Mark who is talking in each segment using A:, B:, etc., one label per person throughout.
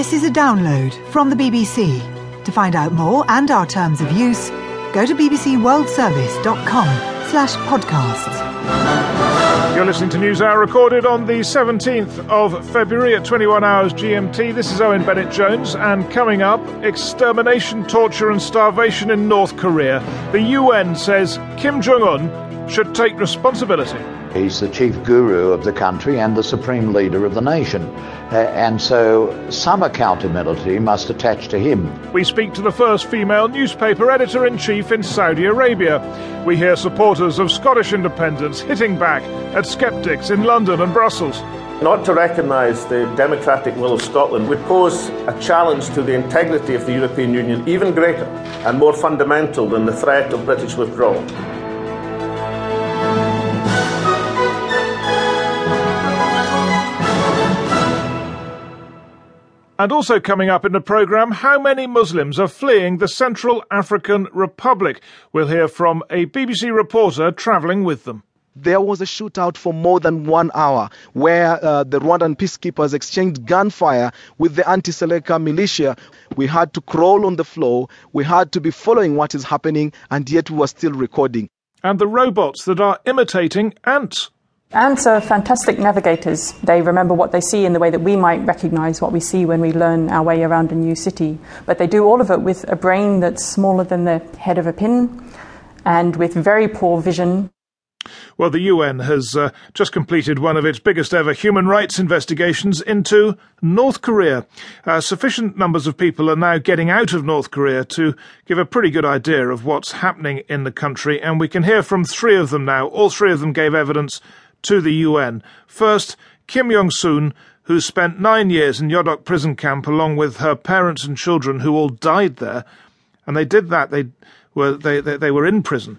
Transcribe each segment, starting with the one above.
A: This is a download from the BBC. To find out more and our terms of use, go to bbcworldservice.com slash podcasts.
B: You're listening to News Hour recorded on the 17th of February at 21 hours GMT. This is Owen Bennett Jones, and coming up, extermination, torture, and starvation in North Korea. The UN says Kim Jong un should take responsibility.
C: He's the chief guru of the country and the supreme leader of the nation. Uh, and so some accountability must attach to him.
B: We speak to the first female newspaper editor in chief in Saudi Arabia. We hear supporters of Scottish independence hitting back at sceptics in London and Brussels.
D: Not to recognise the democratic will of Scotland would pose a challenge to the integrity of the European Union even greater and more fundamental than the threat of British withdrawal.
B: And also coming up in the programme, how many Muslims are fleeing the Central African Republic? We'll hear from a BBC reporter travelling with them.
E: There was a shootout for more than one hour where uh, the Rwandan peacekeepers exchanged gunfire with the anti Seleka militia. We had to crawl on the floor, we had to be following what is happening, and yet we were still recording.
B: And the robots that are imitating ants.
F: Ants are fantastic navigators. They remember what they see in the way that we might recognize what we see when we learn our way around a new city. But they do all of it with a brain that's smaller than the head of a pin and with very poor vision.
B: Well, the UN has uh, just completed one of its biggest ever human rights investigations into North Korea. Uh, sufficient numbers of people are now getting out of North Korea to give a pretty good idea of what's happening in the country, and we can hear from three of them now. All three of them gave evidence to the UN. First, Kim Jong Soon, who spent nine years in Yodok prison camp along with her parents and children who all died there. And they did that, they were, they, they, they were in prison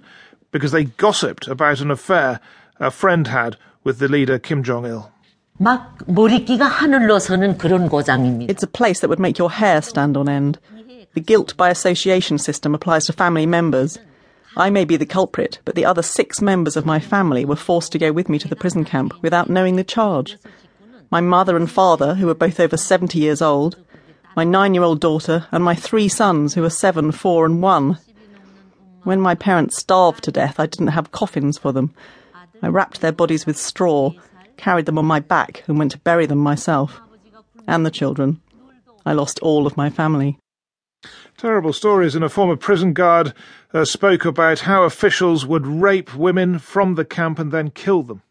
B: because they gossiped about an affair a friend had with the leader Kim Jong il.
G: It's a place that would make your hair stand on end. The guilt by association system applies to family members. I may be the culprit, but the other six members of my family were forced to go with me to the prison camp without knowing the charge. My mother and father, who were both over 70 years old, my nine year old daughter, and my three sons, who were seven, four, and one. When my parents starved to death, I didn't have coffins for them. I wrapped their bodies with straw, carried them on my back, and went to bury them myself. And the children. I lost all of my family.
B: Terrible stories, and a former prison guard uh, spoke about how officials would rape women from the camp and then kill them.